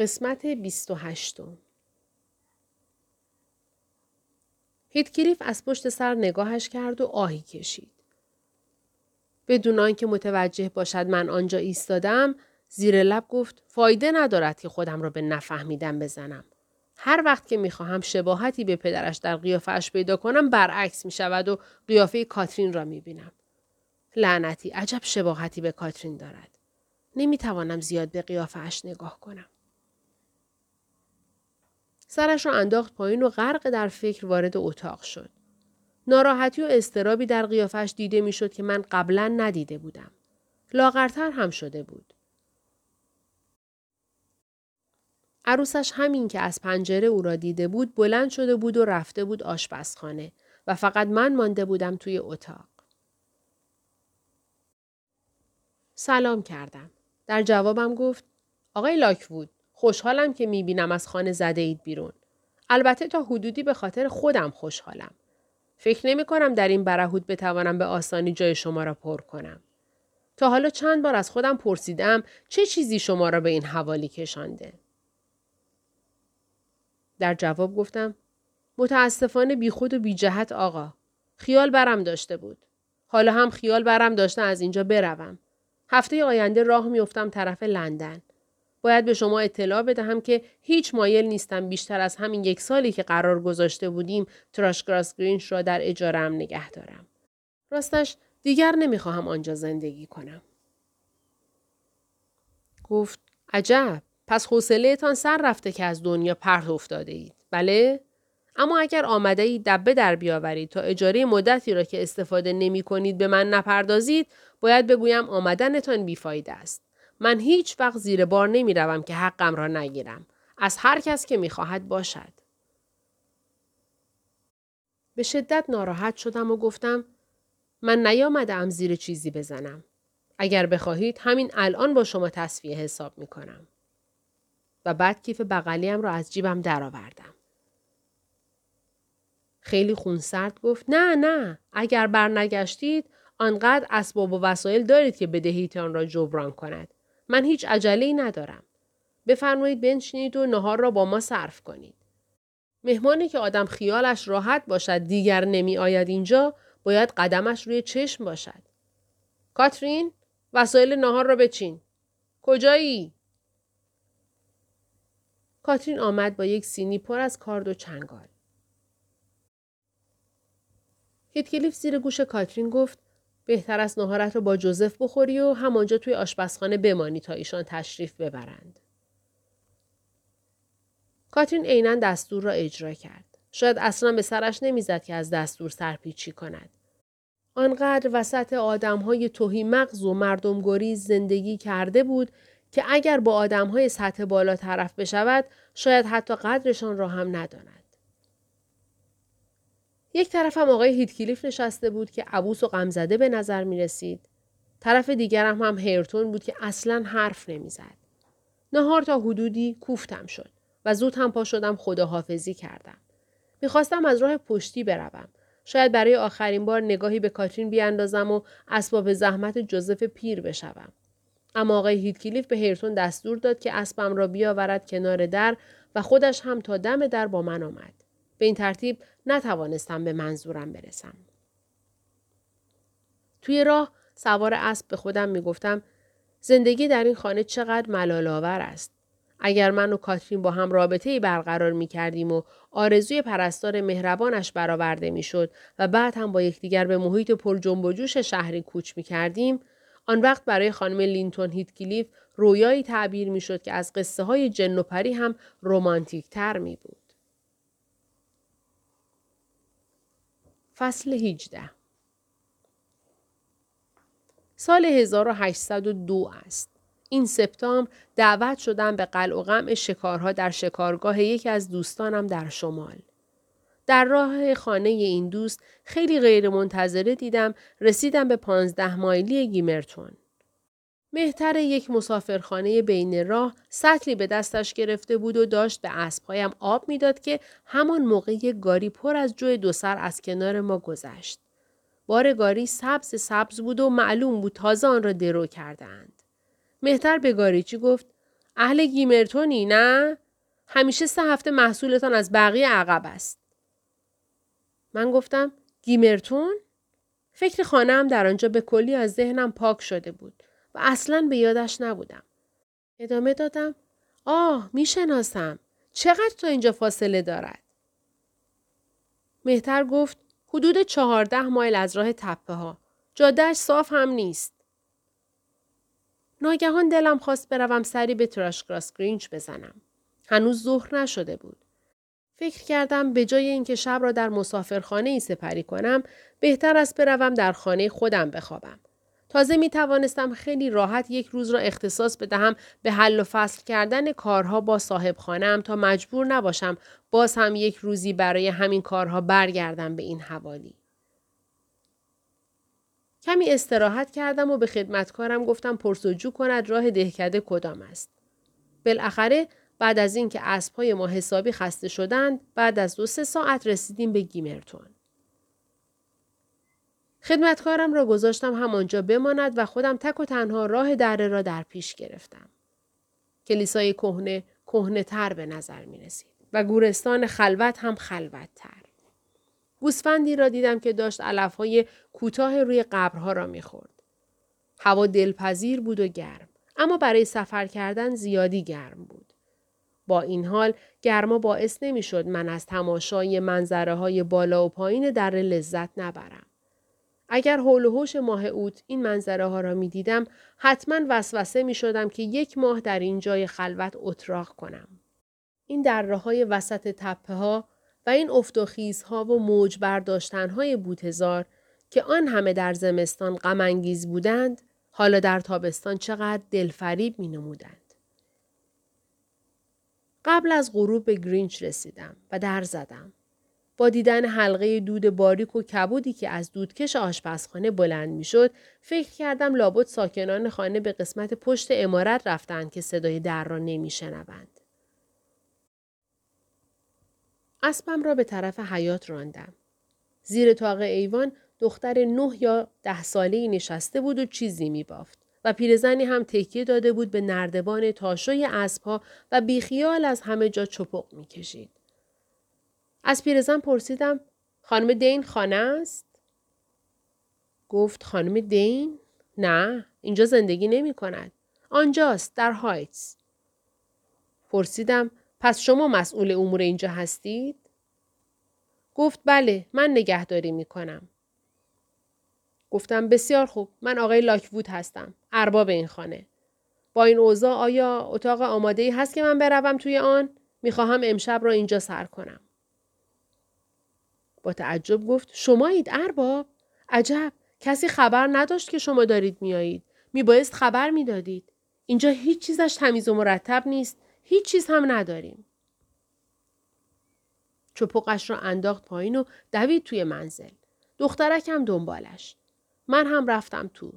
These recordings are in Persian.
قسمت 28 هیتکلیف از پشت سر نگاهش کرد و آهی کشید. بدون آنکه متوجه باشد من آنجا ایستادم زیر لب گفت فایده ندارد که خودم را به نفهمیدن بزنم. هر وقت که می‌خواهم شباهتی به پدرش در قیافش پیدا کنم برعکس می شود و قیافه کاترین را می بینم. لعنتی عجب شباهتی به کاترین دارد. نمی‌توانم زیاد به قیافش نگاه کنم. سرش را انداخت پایین و غرق در فکر وارد اتاق شد. ناراحتی و استرابی در قیافش دیده می‌شد که من قبلا ندیده بودم. لاغرتر هم شده بود. عروسش همین که از پنجره او را دیده بود بلند شده بود و رفته بود آشپزخانه و فقط من مانده بودم توی اتاق. سلام کردم. در جوابم گفت آقای لاکوود خوشحالم که می‌بینم از خانه زده اید بیرون. البته تا حدودی به خاطر خودم خوشحالم. فکر نمی کنم در این برهود بتوانم به آسانی جای شما را پر کنم. تا حالا چند بار از خودم پرسیدم چه چیزی شما را به این حوالی کشانده؟ در جواب گفتم متاسفانه بیخود و بی جهت آقا. خیال برم داشته بود. حالا هم خیال برم داشته از اینجا بروم. هفته آینده راه میافتم طرف لندن. باید به شما اطلاع بدهم که هیچ مایل نیستم بیشتر از همین یک سالی که قرار گذاشته بودیم تراشگراس گرینش را در اجارم نگه دارم. راستش دیگر نمی‌خواهم آنجا زندگی کنم. گفت عجب پس حوصلهتان سر رفته که از دنیا پرت افتاده اید. بله؟ اما اگر آمده اید دبه در بیاورید تا اجاره مدتی را که استفاده نمی کنید به من نپردازید باید بگویم آمدنتان بیفایده است. من هیچ وقت زیر بار نمی روم که حقم را نگیرم. از هر کس که می خواهد باشد. به شدت ناراحت شدم و گفتم من نیامدم زیر چیزی بزنم. اگر بخواهید همین الان با شما تصفیه حساب می کنم. و بعد کیف بغلیم را از جیبم درآوردم. خیلی خونسرد گفت نه نه اگر برنگشتید آنقدر اسباب و وسایل دارید که بدهیتان را جبران کند. من هیچ عجله ندارم. بفرمایید بنشینید و نهار را با ما صرف کنید. مهمانی که آدم خیالش راحت باشد دیگر نمی آید اینجا باید قدمش روی چشم باشد. کاترین وسایل نهار را بچین. کجایی؟ کاترین آمد با یک سینی پر از کارد و چنگال. هیتکلیف زیر گوش کاترین گفت بهتر است نهارت رو با جوزف بخوری و همانجا توی آشپزخانه بمانی تا ایشان تشریف ببرند. کاترین عینا دستور را اجرا کرد. شاید اصلا به سرش نمی‌زد که از دستور سرپیچی کند. آنقدر وسط آدم های توهی مغز و مردم گریز زندگی کرده بود که اگر با آدم های سطح بالا طرف بشود شاید حتی قدرشان را هم نداند. یک طرفم آقای هیتکلیف نشسته بود که عبوس و غمزده به نظر می رسید. طرف دیگرم هم هیرتون بود که اصلا حرف نمی‌زد. نهار تا حدودی کوفتم شد و زود هم پا شدم خداحافظی کردم. می‌خواستم از راه پشتی بروم. شاید برای آخرین بار نگاهی به کاترین بیاندازم و اسباب زحمت جوزف پیر بشوم. اما آقای هیتکلیف به هیرتون دستور داد که اسبم را بیاورد کنار در و خودش هم تا دم در با من آمد. به این ترتیب نتوانستم به منظورم برسم. توی راه سوار اسب به خودم می‌گفتم زندگی در این خانه چقدر ملالآور است. اگر من و کاترین با هم رابطه ای برقرار می کردیم و آرزوی پرستار مهربانش برآورده می شد و بعد هم با یکدیگر به محیط پر جنب و جوش شهری کوچ می کردیم آن وقت برای خانم لینتون هیتکلیف رویایی تعبیر می شد که از قصه های جن و پری هم رومانتیک تر می بود. فصل 18 سال 1802 است. این سپتامبر دعوت شدم به قلع و غم شکارها در شکارگاه یکی از دوستانم در شمال. در راه خانه این دوست خیلی غیر منتظره دیدم رسیدم به پانزده مایلی گیمرتون. مهتر یک مسافرخانه بین راه سطلی به دستش گرفته بود و داشت به اسبهایم آب می‌داد که همان موقع یک گاری پر از جوی دو سر از کنار ما گذشت. بار گاری سبز سبز بود و معلوم بود تازه آن را درو کردند. مهتر به گاریچی گفت اهل گیمرتونی نه؟ همیشه سه هفته محصولتان از بقیه عقب است. من گفتم گیمرتون؟ فکر خانه در آنجا به کلی از ذهنم پاک شده بود و اصلا به یادش نبودم. ادامه دادم آه می‌شناسم. چقدر تا اینجا فاصله دارد؟ مهتر گفت حدود چهارده مایل از راه تپه ها. جادهش صاف هم نیست. ناگهان دلم خواست بروم سری به تراشگراس گرینچ بزنم. هنوز ظهر نشده بود. فکر کردم به جای اینکه شب را در مسافرخانه ای سپری کنم بهتر است بروم در خانه خودم بخوابم. تازه می توانستم خیلی راحت یک روز را اختصاص بدهم به حل و فصل کردن کارها با صاحب خانم تا مجبور نباشم باز هم یک روزی برای همین کارها برگردم به این حوالی. کمی استراحت کردم و به خدمتکارم گفتم پرسجو کند راه دهکده کدام است. بالاخره بعد از اینکه اسبهای ما حسابی خسته شدند بعد از دو سه ساعت رسیدیم به گیمرتون. خدمتکارم را گذاشتم همانجا بماند و خودم تک و تنها راه دره را در پیش گرفتم. کلیسای کهنه کهنه تر به نظر می رسید و گورستان خلوت هم خلوت تر. گوسفندی را دیدم که داشت علفهای کوتاه روی قبرها را می‌خورد. هوا دلپذیر بود و گرم اما برای سفر کردن زیادی گرم بود. با این حال گرما باعث نمی‌شد من از تماشای منظره های بالا و پایین در لذت نبرم. اگر حول و حوش ماه اوت این منظره ها را می دیدم حتما وسوسه می شدم که یک ماه در این جای خلوت اتراق کنم. این دره های وسط تپه ها و این افت و خیزها و موج برداشتنهای بوتزار که آن همه در زمستان غمانگیز بودند حالا در تابستان چقدر دلفریب می نمودند. قبل از غروب به گرینچ رسیدم و در زدم. با دیدن حلقه دود باریک و کبودی که از دودکش آشپزخانه بلند می‌شد فکر کردم لابد ساکنان خانه به قسمت پشت امارت رفتند که صدای در را نمیشنوند اسبم را به طرف حیات راندم زیر تاق ایوان دختر نه یا ده ساله نشسته بود و چیزی می بافت و پیرزنی هم تکیه داده بود به نردبان تاشوی اسبها و بیخیال از همه جا چپق می کشید. از پیرزن پرسیدم خانم دین خانه است؟ گفت خانم دین؟ نه اینجا زندگی نمی کند. آنجاست در هایتس. پرسیدم پس شما مسئول امور اینجا هستید؟ گفت بله من نگهداری می کنم. گفتم بسیار خوب من آقای لاکوود هستم ارباب این خانه با این اوضاع آیا اتاق آماده ای هست که من بروم توی آن می‌خواهم امشب را اینجا سر کنم با تعجب گفت شمایید ارباب؟ عجب کسی خبر نداشت که شما دارید میایید. میبایست خبر می‌دادید. اینجا هیچ چیزش تمیز و مرتب نیست. هیچ چیز هم نداریم. چپقش را انداخت پایین و دوید توی منزل. دخترکم دنبالش. من هم رفتم تو.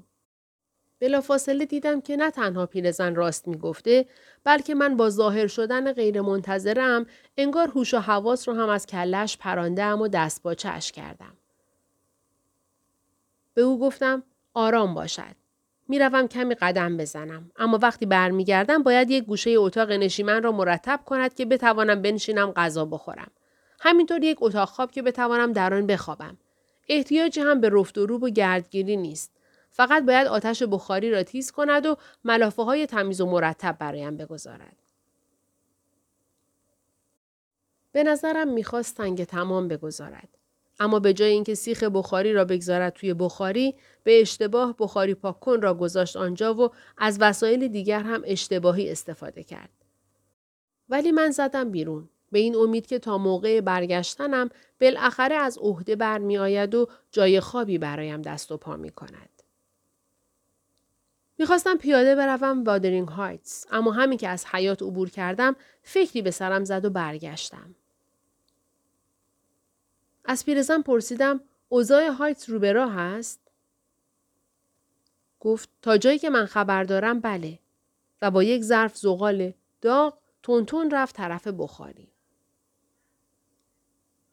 بلافاصله دیدم که نه تنها پیرزن راست می‌گفته بلکه من با ظاهر شدن غیر منتظرم انگار هوش و حواس رو هم از کلش پراندم و دست با چش کردم. به او گفتم آرام باشد. می‌روم کمی قدم بزنم اما وقتی برمیگردم باید یک گوشه اتاق نشیمن را مرتب کند که بتوانم بنشینم غذا بخورم. همینطور یک اتاق خواب که بتوانم در آن بخوابم. احتیاجی هم به رفت و روب و گردگیری نیست. فقط باید آتش بخاری را تیز کند و ملافه های تمیز و مرتب برایم بگذارد. به نظرم می‌خواست تنگ تمام بگذارد. اما به جای اینکه سیخ بخاری را بگذارد توی بخاری به اشتباه بخاری پاک را گذاشت آنجا و از وسایل دیگر هم اشتباهی استفاده کرد. ولی من زدم بیرون. به این امید که تا موقع برگشتنم بالاخره از عهده برمی آید و جای خوابی برایم دست و پا می کند. می‌خواستم پیاده بروم وادرینگ هایتس اما همین که از حیات عبور کردم فکری به سرم زد و برگشتم. از پیرزن پرسیدم اوضاع هایتس رو به راه هست؟ گفت تا جایی که من خبر دارم بله و با یک ظرف زغال داغ تونتون رفت طرف بخاری.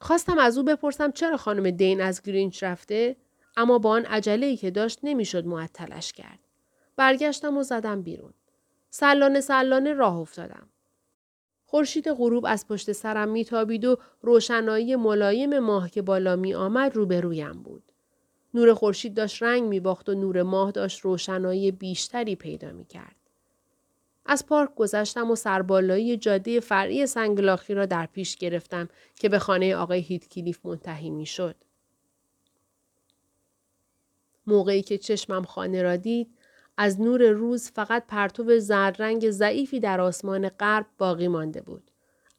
خواستم از او بپرسم چرا خانم دین از گرینچ رفته اما با آن عجله که داشت نمی‌شد معطلش کرد. برگشتم و زدم بیرون. سلانه سلانه راه افتادم. خورشید غروب از پشت سرم میتابید و روشنایی ملایم ماه که بالا می آمد روبرویم بود. نور خورشید داشت رنگ می باخت و نور ماه داشت روشنایی بیشتری پیدا می کرد. از پارک گذشتم و سربالایی جاده فرعی سنگلاخی را در پیش گرفتم که به خانه آقای هیتکلیف منتهی می شد. موقعی که چشمم خانه را دید، از نور روز فقط پرتو زرد ضعیفی در آسمان غرب باقی مانده بود.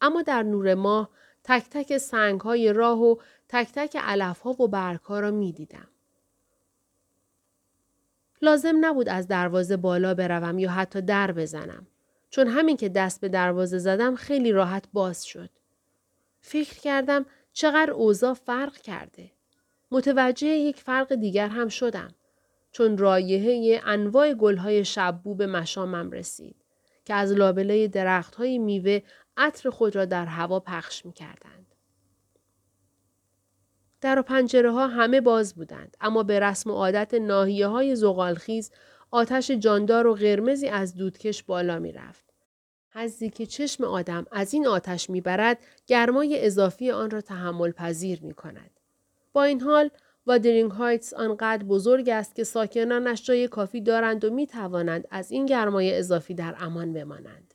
اما در نور ماه تک تک سنگ های راه و تک تک علف ها و برگ ها را می دیدم. لازم نبود از دروازه بالا بروم یا حتی در بزنم. چون همین که دست به دروازه زدم خیلی راحت باز شد. فکر کردم چقدر اوضاع فرق کرده. متوجه یک فرق دیگر هم شدم. چون رایحه انواع گلهای شبو به مشامم رسید که از لابلای درختهای میوه عطر خود را در هوا پخش می کردند. در و پنجره ها همه باز بودند اما به رسم و عادت ناحیه های زغالخیز آتش جاندار و قرمزی از دودکش بالا می رفت. حزی که چشم آدم از این آتش می برد گرمای اضافی آن را تحمل پذیر می کند. با این حال وادرینگ هایتس آنقدر بزرگ است که ساکنانش جای کافی دارند و می توانند از این گرمای اضافی در امان بمانند.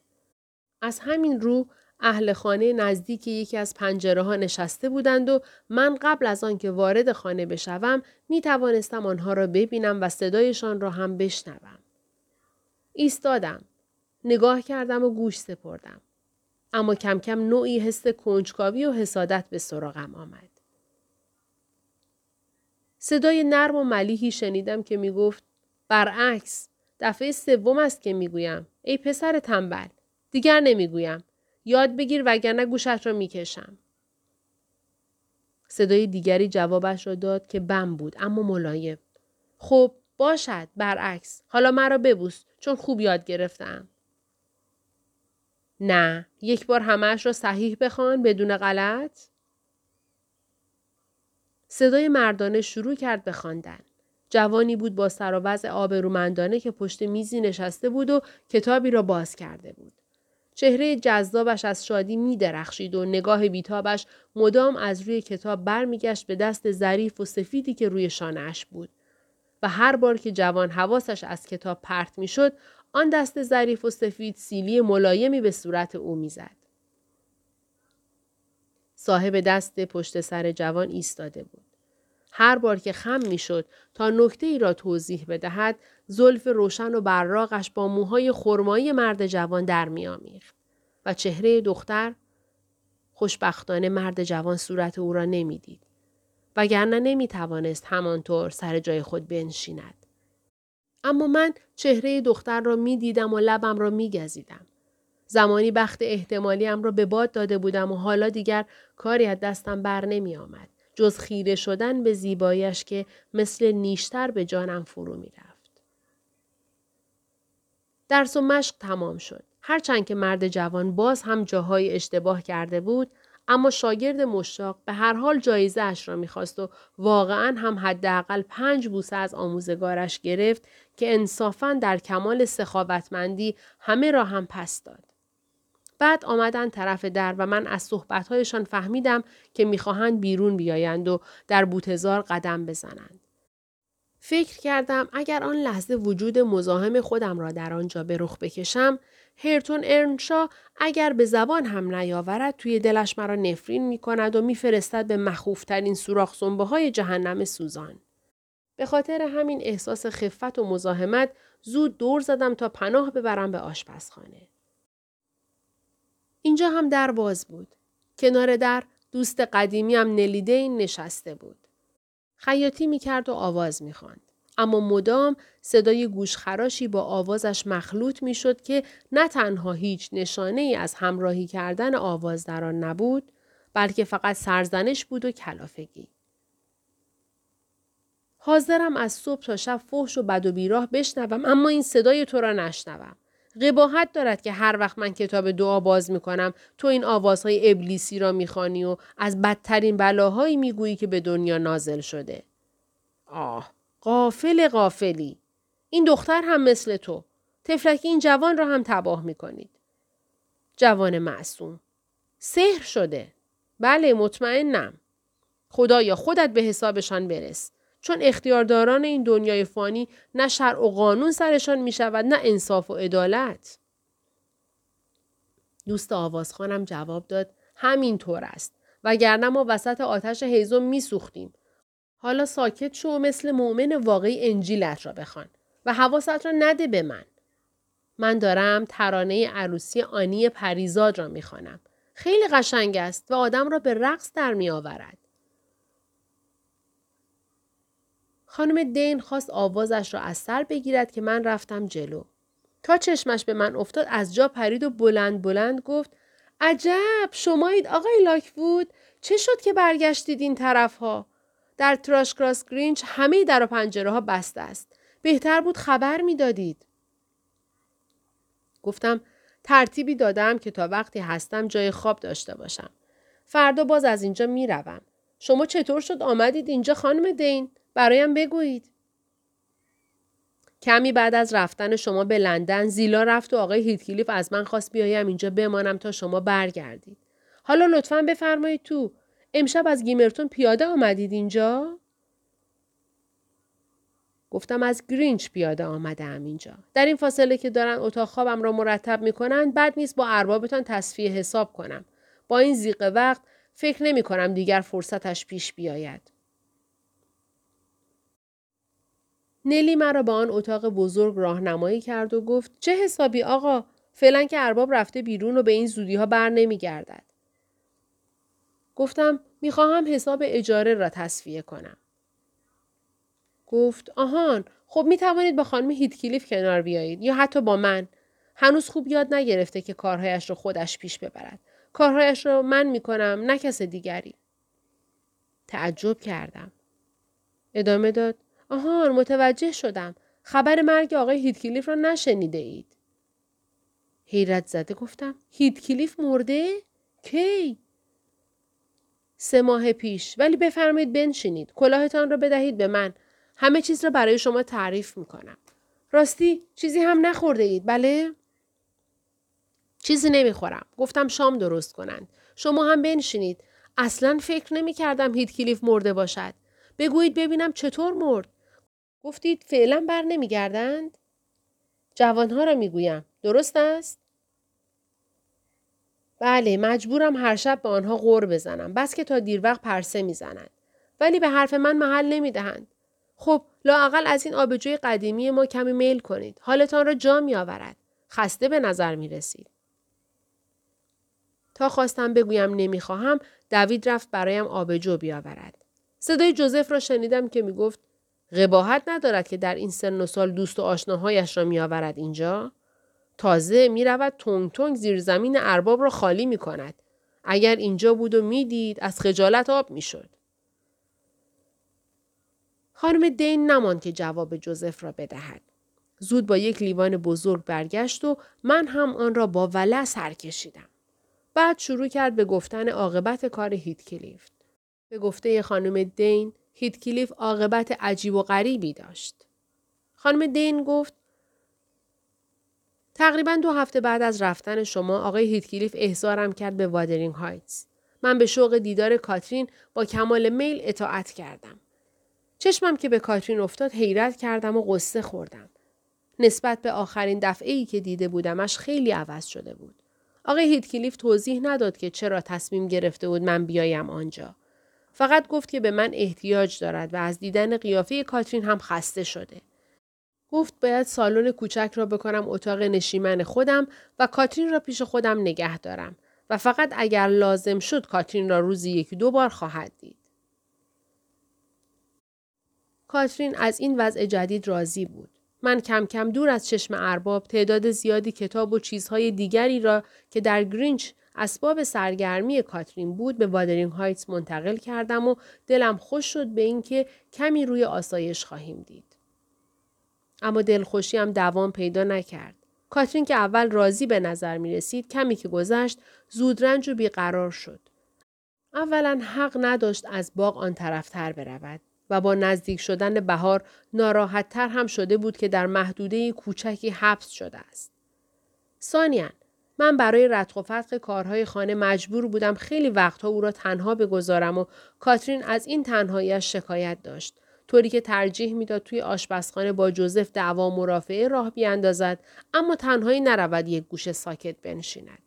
از همین رو اهل خانه نزدیک یکی از پنجره ها نشسته بودند و من قبل از آنکه وارد خانه بشوم می توانستم آنها را ببینم و صدایشان را هم بشنوم. ایستادم. نگاه کردم و گوش سپردم. اما کم کم نوعی حس کنجکاوی و حسادت به سراغم آمد. صدای نرم و ملیحی شنیدم که می گفت برعکس دفعه سوم است که می‌گویم. ای پسر تنبل دیگر نمی‌گویم. یاد بگیر وگرنه گوشت را می‌کشم. صدای دیگری جوابش را داد که بم بود اما ملایم. خب باشد برعکس. حالا مرا ببوس چون خوب یاد گرفتم. نه یک بار همهش را صحیح بخوان بدون غلط؟ صدای مردانه شروع کرد به خواندن. جوانی بود با سر و وضع آبرومندانه که پشت میزی نشسته بود و کتابی را باز کرده بود. چهره جذابش از شادی می درخشید و نگاه بیتابش مدام از روی کتاب برمیگشت به دست ظریف و سفیدی که روی شانهاش بود. و هر بار که جوان حواسش از کتاب پرت می‌شد آن دست ظریف و سفید سیلی ملایمی به صورت او می‌زد. صاحب دست پشت سر جوان ایستاده بود. هر بار که خم می‌شد تا نکته ای را توضیح بدهد زلف روشن و براغش با موهای خرمایی مرد جوان در میآمیخت و چهره دختر خوشبختانه مرد جوان صورت او را نمی‌دید وگرنه نمی توانست همانطور سر جای خود بنشیند. اما من چهره دختر را می دیدم و لبم را می گزیدم. زمانی بخت احتمالیم را به باد داده بودم و حالا دیگر کاری از دستم بر نمی آمد. جز خیره شدن به زیبایش که مثل نیشتر به جانم فرو می رفت. درس و مشق تمام شد. هرچند که مرد جوان باز هم جاهای اشتباه کرده بود اما شاگرد مشتاق به هر حال جایزه اش را می‌خواست و واقعا هم حداقل پنج بوسه از آموزگارش گرفت که انصافا در کمال سخاوتمندی همه را هم پس داد. بعد آمدن طرف در و من از صحبتهایشان فهمیدم که می‌خواهند بیرون بیایند و در بوتزار قدم بزنند. فکر کردم اگر آن لحظه وجود مزاحم خودم را در آنجا به رخ بکشم هرتون ارنشا اگر به زبان هم نیاورد توی دلش مرا نفرین می کند و میفرستد به مخوفترین سوراخ های جهنم سوزان. به خاطر همین احساس خفت و مزاحمت زود دور زدم تا پناه ببرم به آشپزخانه. اینجا هم در باز بود. کنار در دوست قدیمیم نلیدین نشسته بود. خیاطی می کرد و آواز می خواند. اما مدام صدای گوشخراشی با آوازش مخلوط می شد که نه تنها هیچ نشانه ای از همراهی کردن آواز در آن نبود بلکه فقط سرزنش بود و کلافگی. حاضرم از صبح تا شب فحش و بد و بیراه بشنوم اما این صدای تو را نشنوم. قباحت دارد که هر وقت من کتاب دعا باز می کنم تو این آوازهای ابلیسی را می‌خوانی و از بدترین بلاهایی می‌گویی که به دنیا نازل شده. آه قافل قافلی. این دختر هم مثل تو. تفلکی این جوان را هم تباه می کنید. جوان معصوم. سحر شده. بله مطمئنم. خدایا خودت به حسابشان برس. چون اختیارداران این دنیای فانی نه شرع و قانون سرشان می شود نه انصاف و عدالت. دوست آوازخانم جواب داد همین طور است. وگرنه ما وسط آتش هیزم می سوختیم. حالا ساکت شو و مثل مؤمن واقعی انجیلت را بخوان و حواست را نده به من. من دارم ترانه عروسی آنی پریزاد را می‌خوانم. خیلی قشنگ است و آدم را به رقص در می آورد. خانم دین خواست آوازش را از سر بگیرد که من رفتم جلو. تا چشمش به من افتاد از جا پرید و بلند بلند گفت عجب شمایید آقای لاکوود چه شد که برگشتید این طرف ها؟ در تراش کراس گرینچ همه در و پنجره ها بسته است. بهتر بود خبر می‌دادید. گفتم ترتیبی دادم که تا وقتی هستم جای خواب داشته باشم. فردا باز از اینجا می‌روم. شما چطور شد آمدید اینجا خانم دین؟ برایم بگویید. کمی بعد از رفتن شما به لندن زیلا رفت و آقای هیتکلیف از من خواست بیایم اینجا بمانم تا شما برگردید. حالا لطفا بفرمایید تو. امشب از گیمرتون پیاده آمدید اینجا؟ گفتم از گرینچ پیاده آمده اینجا. در این فاصله که دارن اتاق خوابم را مرتب می‌کنن بد نیست با اربابتان تصفیه حساب کنم. با این زیق وقت فکر نمی کنم دیگر فرصتش پیش بیاید. نلی مرا به آن اتاق بزرگ راهنمایی کرد و گفت چه حسابی آقا فعلا که ارباب رفته بیرون و به این زودی ها بر نمی گردد. گفتم می‌خواهم حساب اجاره را تصفیه کنم. گفت آهان خب می توانید با خانم هیتکلیف کنار بیایید یا حتی با من. هنوز خوب یاد نگرفته که کارهایش را خودش پیش ببرد. کارهایش را من می کنم نه کس دیگری. تعجب کردم. ادامه داد. آهان متوجه شدم. خبر مرگ آقای هیتکلیف را نشنیده اید. حیرت زده گفتم هیتکلیف مرده؟ کی؟ سه ماه پیش ولی بفرمایید بنشینید. کلاهتان را بدهید به من. همه چیز را برای شما تعریف می‌کنم. راستی چیزی هم نخورده اید بله؟ چیزی نمی‌خورم. گفتم شام درست کنند. شما هم بنشینید. اصلا فکر نمی کردم هیت کلیف مرده باشد. بگویید ببینم چطور مرد. گفتید فعلا بر نمیگردند؟ جوانها را می‌گویم. درست است؟ بله مجبورم هر شب به آنها غور بزنم. بس که تا دیر وقت پرسه می‌زنند. ولی به حرف من محل نمی‌دهند. خب لااقل از این آبجوی قدیمی ما کمی میل کنید. حالتان را جا می آورد. خسته به نظر می رسید. تا خواستم بگویم نمی‌خواهم دوید رفت برایم آبجو بیاورد. صدای جوزف را شنیدم که می گفت قباحت ندارد که در این سن و سال دوست و آشناهایش را می آورد اینجا؟ تازه می رود تونگ تونگ زیر زمین ارباب را خالی می کند. اگر اینجا بود و می‌دید از خجالت آب می شد. خانم دین نماند که جواب جوزف را بدهد. زود با یک لیوان بزرگ برگشت و من هم آن را با ولع سر کشیدم. بعد شروع کرد به گفتن عاقبت کار هیتکلیف. به گفته خانم دین هیتکلیف عاقبت عجیب و غریبی داشت. خانم دین گفت تقریبا دو هفته بعد از رفتن شما آقای هیتکلیف احضارم کرد به وادرینگ هایتس. من به شوق دیدار کاترین با کمال میل اطاعت کردم. چشمم که به کاترین افتاد حیرت کردم و قصه خوردم. نسبت به آخرین دفعه ای که دیده بودمش خیلی عوض شده بود. آقای هیتکلیف توضیح نداد که چرا تصمیم گرفته بود من بیایم آنجا. فقط گفت که به من احتیاج دارد و از دیدن قیافه کاترین هم خسته شده. گفت باید سالن کوچک را بکنم اتاق نشیمن خودم و کاترین را پیش خودم نگه دارم و فقط اگر لازم شد کاترین را روزی یکی دو بار خواهد دید. کاترین از این وضع جدید راضی بود. من کم کم دور از چشم ارباب تعداد زیادی کتاب و چیزهای دیگری را که در گرینچ اسباب سرگرمی کاترین بود به وادرینگ هایتس منتقل کردم و دلم خوش شد به اینکه کمی روی آسایش خواهیم دید. اما دلخوشی هم دوام پیدا نکرد. کاترین که اول راضی به نظر می رسید کمی که گذشت زودرنج و بیقرار شد. اولا حق نداشت از باغ آن طرفتر برود. و با نزدیک شدن بهار ناراحت تر هم شده بود که در محدوده کوچکی حبس شده است. سانیان من برای رتق و فتق کارهای خانه مجبور بودم خیلی وقتها او را تنها بگذارم و کاترین از این تنهاییش شکایت داشت. طوری که ترجیح می‌داد توی آشپزخانه با جوزف دعوا مرافعه راه بیاندازد اما تنهایی نرود یک گوشه ساکت بنشیند.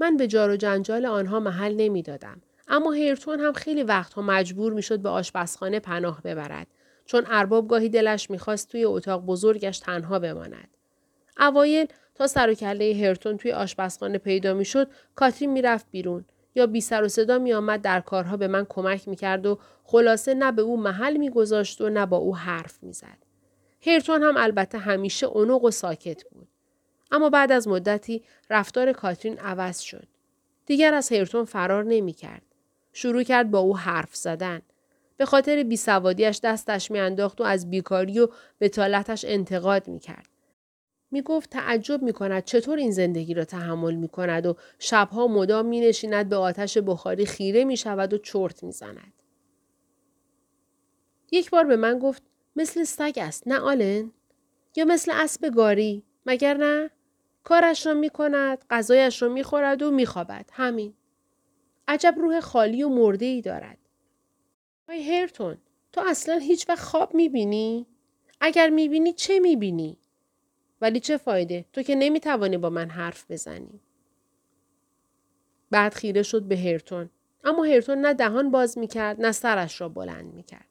من به جار و جنجال آنها محل نمی‌دادم. اما هیرتون هم خیلی وقتها مجبور می‌شد به آشپزخانه پناه ببرد چون ارباب گاهی دلش می‌خواست توی اتاق بزرگش تنها بماند. اوایل تا سر و کله هرتون توی آشپزخانه پیدا می‌شد کاترین می‌رفت بیرون یا بی سر و صدا می آمد در کارها به من کمک می کرد و خلاصه نه به او محل می گذاشت و نه با او حرف می زد. هیرتون هم البته همیشه اونوق و ساکت بود. اما بعد از مدتی رفتار کاترین عوض شد. دیگر از هیرتون فرار نمی کرد. شروع کرد با او حرف زدن. به خاطر بیسوادیش دستش میانداخت و از بیکاری و بتالتش انتقاد می کرد. می گفت تعجب می کند چطور این زندگی را تحمل می کند و شبها مدام می نشیند به آتش بخاری خیره می شود و چرت می زند. یک بار به من گفت مثل سگ است نه آلن؟ یا مثل اسب گاری مگر نه؟ کارش را می کند، غذایش را می خورد و می خوابد. همین. عجب روح خالی و مرده ای دارد. آی هرتون تو اصلا هیچ وقت خواب می بینی؟ اگر می بینی چه می بینی؟ ولی چه فایده؟ تو که نمی توانی با من حرف بزنی. بعد خیره شد به هرتون. اما هرتون نه دهان باز می کرد نه سرش را بلند می کرد.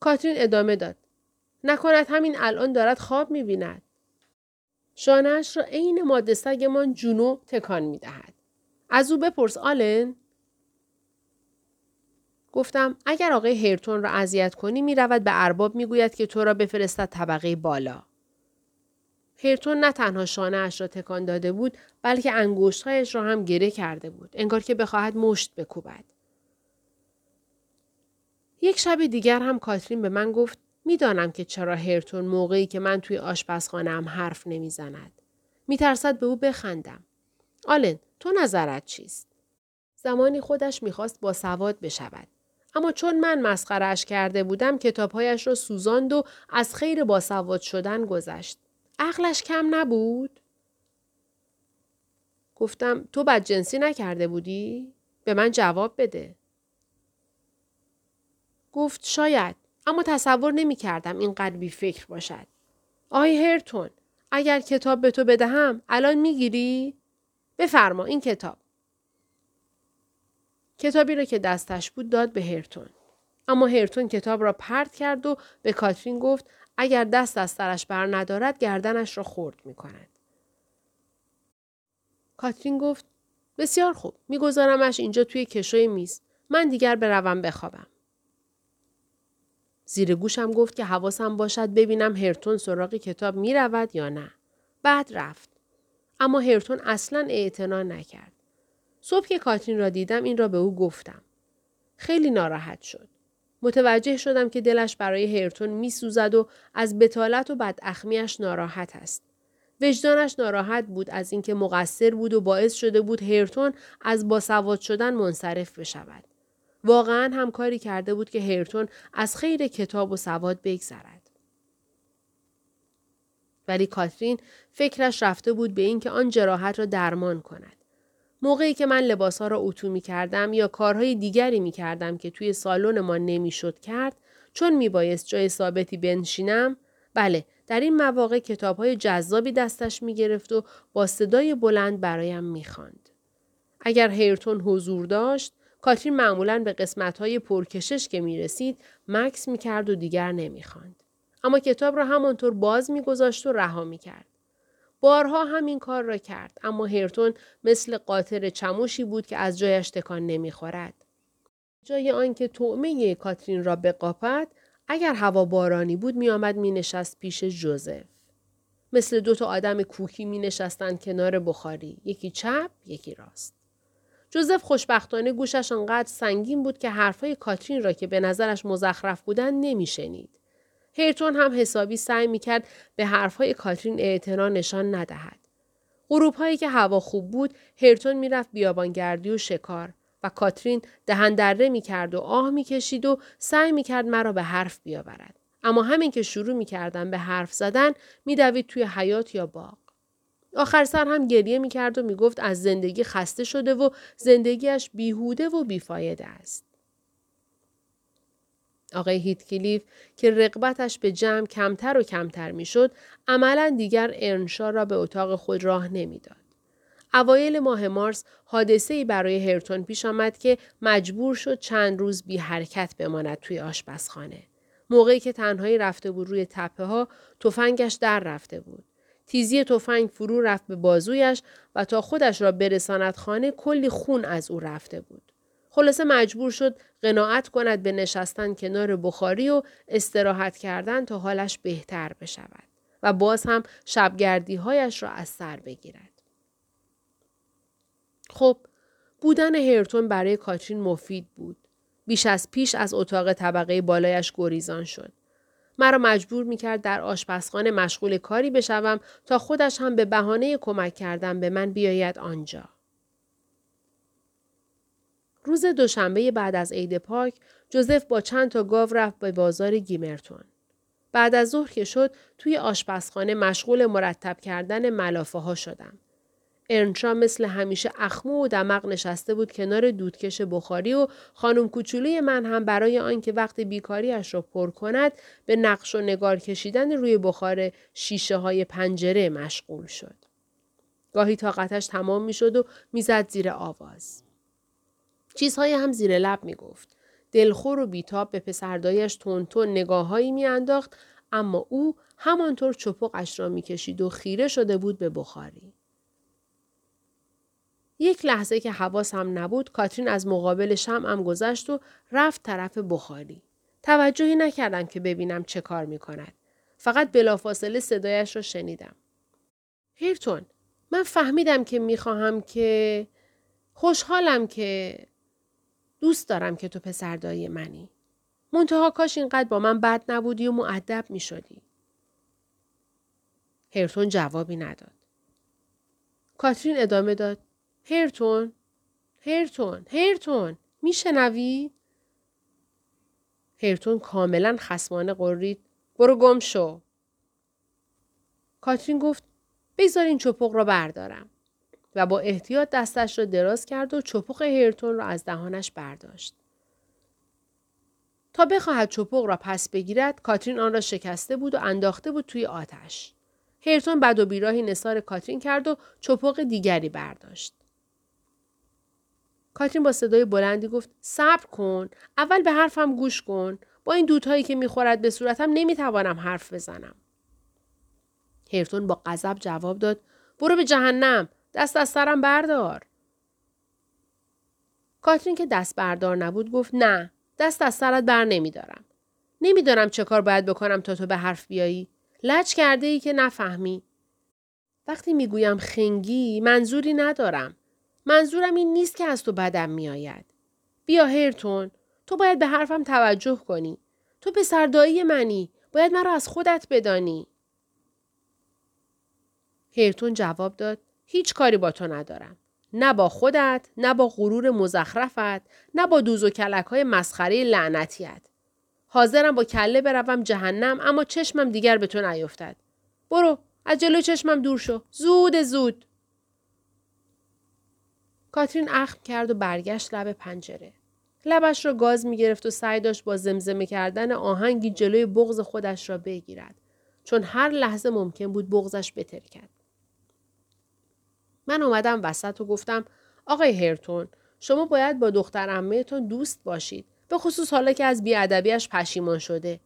کاترین ادامه داد. نکند همین الان دارد خواب می بیند. شانهش را عین ماده سگمان جونو تکان می دهد. از او بپرس آلن؟ گفتم اگر آقای هرتون را اذیت کنی می رود به ارباب می گوید که تو را بفرستد طبقه بالا. هرتون نه تنها شانه اش را تکان داده بود بلکه انگشتهایش را هم گره کرده بود. انگار که بخواهد مشت بکوبد. یک شب دیگر هم کاترین به من گفت می‌دانم که چرا هرتون موقعی که من توی آشپزخانه هم حرف نمی‌زند. میترسد به او بخندم. آلن تو نظرت چیست؟ زمانی خودش می‌خواست با سواد بشود. اما چون من مسخرش کرده بودم کتابهایش را سوزاند و از خیر باسواد شدن گذشت. عقلش کم نبود؟ گفتم تو بد جنسی نکرده بودی؟ به من جواب بده. گفت شاید اما تصور نمی کردم اینقدر بی فکر باشد. آی هرتون اگر کتاب به تو بدهم الان می‌گیری؟ بفرما این کتاب. کتابی را که دستش بود داد به هرتون. اما هرتون کتاب را پرت کرد و به کاترین گفت اگر دست از سرش بر ندارد گردنش را خورد می کند. کاترین گفت بسیار خوب میگذارمش اینجا توی کشوی میز من دیگر بروم بخوابم. زیر گوشم گفت که حواسم باشد ببینم هرتون سراغ کتاب می رود یا نه. بعد رفت. اما هرتون اصلا اعتنا نکرد. صبح که کاترین را دیدم این را به او گفتم. خیلی ناراحت شد. متوجه شدم که دلش برای هرتون می سوزد و از بتالت و بداخمیش ناراحت است. وجدانش ناراحت بود از اینکه مقصر بود و باعث شده بود هرتون از باسواد شدن منصرف بشود. واقعا هم کاری کرده بود که هرتون از خیر کتاب و سواد بگذرد. ولی کاترین فکرش رفته بود به اینکه آن جراحت را درمان کند. موقعی که من لباسها را اتو می کردم یا کارهای دیگری می کردم که توی سالن ما نمی‌شد کرد چون می بایست جای ثابتی بنشینم بله در این مواقع کتاب های جذابی دستش می گرفت و با صدای بلند برایم می خاند. اگر هیرتون حضور داشت کاترین معمولا به قسمت های پرکشش که می رسید مکس می کرد و دیگر نمی خاند. اما کتاب را همانطور باز می گذاشت و رها می کرد. بارها همین کار را کرد اما هرتون مثل قاطر چموشی بود که از جایش تکان نمی‌خورد. جای آنکه طعمه کاترین را بقاپد اگر هوا بارانی بود میآمد مینشست پیش جوزف. مثل دو تا آدم کوکی می نشستند کنار بخاری یکی چپ یکی راست. جوزف خوشبختانه گوشش آنقدر سنگین بود که حرفهای کاترین را که به نظرش مزخرف بودند نمیشنید. هیرتون هم حسابی سعی می‌کرد به حرفهای کاترین اعتنا نشان ندهد. غروب هایی که هوا خوب بود، هیرتون می‌رفت بیابانگردی و شکار و کاترین دهن دره می کرد و آه می کشید و سعی می کرد مرا به حرف بیاورد. اما همین که شروع می کردم به حرف زدن می دوید توی حیات یا باغ. آخر سر هم گریه می کرد و می گفت از زندگی خسته شده و زندگیش بیهوده و بیفایده است. آقای هیتکلیف که رقبتش به جمع کمتر و کمتر می‌شد عملا دیگر ارنشا را به اتاق خود راه نمی‌داد. اوایل ماه مارس حادثه ای برای هرتون پیش آمد که مجبور شد چند روز بی حرکت بماند توی آشپزخانه. موقعی که تنهایی رفته بود روی تپه ها تفنگش در رفته بود. تیزی تفنگ فرو رفت به بازویش و تا خودش را برساند خانه کلی خون از او رفته بود. خلاصه مجبور شد قناعت کند به نشستن کنار بخاری و استراحت کردن تا حالش بهتر بشود و باز هم شبگردی هایش را از سر بگیرد. خب بودن هرتون برای کاترین مفید بود. بیش از پیش از اتاق طبقه بالایش گریزان شد. مرا مجبور می کرد در آشپزخانه مشغول کاری بشوم تا خودش هم به بهانه کمک کردن به من بیاید آنجا. روز دوشنبه بعد از عید پاک جوزف با چند تا گاو رفت به بازار گیمرتون. بعد از ظهر که شد توی آشپزخانه مشغول مرتب کردن ملافه ها شدم. ارنشا مثل همیشه اخمو و دمق نشسته بود کنار دودکش بخاری و خانم کوچولوی من هم برای آنکه وقت بیکاریش را پر کند به نقش و نگار کشیدن روی بخار شیشه های پنجره مشغول شد. گاهی طاقتش تمام می شد و می‌زد زیر آواز. چیزهای هم زیر لب می گفت. دلخور و بیتاب به پسردایش تون تون نگاههایی میانداخت اما او همانطور چپقش را می‌کشید و خیره شده بود به بخاری. یک لحظه که حواسم نبود کاترین از مقابل شمعم گذشت و رفت طرف بخاری. توجهی نکردم که ببینم چه کار می کند. فقط بلافاصله صدایش را شنیدم. هیرتون من فهمیدم که می‌خواهم که خوشحالم که دوست دارم که تو پسردایی منی. منتها کاش اینقدر با من بد نبودی و معدب می شدی. هرتون جوابی نداد. کاترین ادامه داد. هرتون هرتون هرتون میشنوی هرتون کاملا خسمانه قرید برو گم شو کاترین گفت بگذار این چپق را بردارم و با احتیاط دستش را دراز کرد و چپق هرتون را از دهانش برداشت. تا بخواهد چپق را پس بگیرد کاترین آن را شکسته بود و انداخته بود توی آتش. هرتون بد و بیراهی نصار کاترین کرد و چپق دیگری برداشت. کاترین با صدای بلندی گفت صبر کن اول به حرفم گوش کن. با این دودهایی که می‌خورد به صورتم نمی‌توانم حرف بزنم. هرتون با غضب جواب داد برو به جهنم. دست از سرم بردار کاترین که دست بردار نبود گفت نه دست از سرت بر نمیدارم نمی‌دانم چه کار باید بکنم تا تو به حرف بیایی لج کرده ای که نفهمی وقتی می‌گویم خنگی منظوری ندارم منظورم این نیست که از تو بدم میآید. بیا هرتون تو باید به حرفم توجه کنی. تو پسردایی منی. باید مرا از خودت بدانی. هرتون جواب داد هیچ کاری با تو ندارم. نه با خودت، نه با غرور مزخرفت، نه با دوز و کلک های مسخره لعنتیت. حاضرم با کله بروم جهنم اما چشمم دیگر به تو نیفتد. برو از جلو چشمم دور شو. زود زود. کاترین اخم کرد و برگشت لب پنجره. لبش را گاز می گرفت و سعی داشت با زمزمه کردن آهنگی جلوی بغز خودش را بگیرد. چون هر لحظه ممکن بود بغزش بترکد. من اومدم وسط و گفتم آقای هرتون شما باید با دختر امهتون دوست باشید. به خصوص حالا که از بیادبیش پشیمان شده.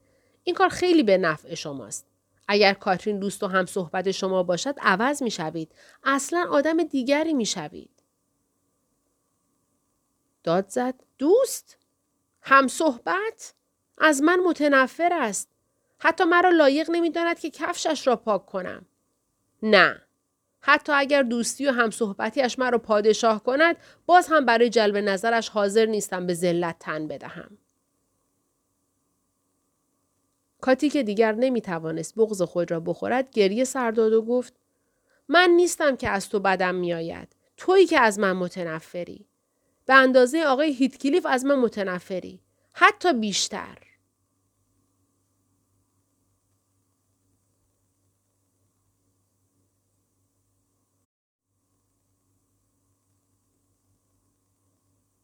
این کار خیلی به نفع شماست. اگر کاترین دوست و هم صحبت شما باشد عوض می شوید. اصلا آدم دیگری می شوید. داد زد دوست هم صحبت از من متنفر است حتی مرا لایق نمی‌داند که کفشش را پاک کنم نه حتی اگر دوستی و هم صحبتیش مرا پادشاه کند باز هم برای جلب نظرش حاضر نیستم به ذلت تن بدهم کاتی که دیگر نمی توانست بغض خود را بخورد گریه سرداد و گفت من نیستم که از تو بدم میآید تویی که از من متنفری به اندازه آقای هیتکلیف از من متنفری. حتی بیشتر.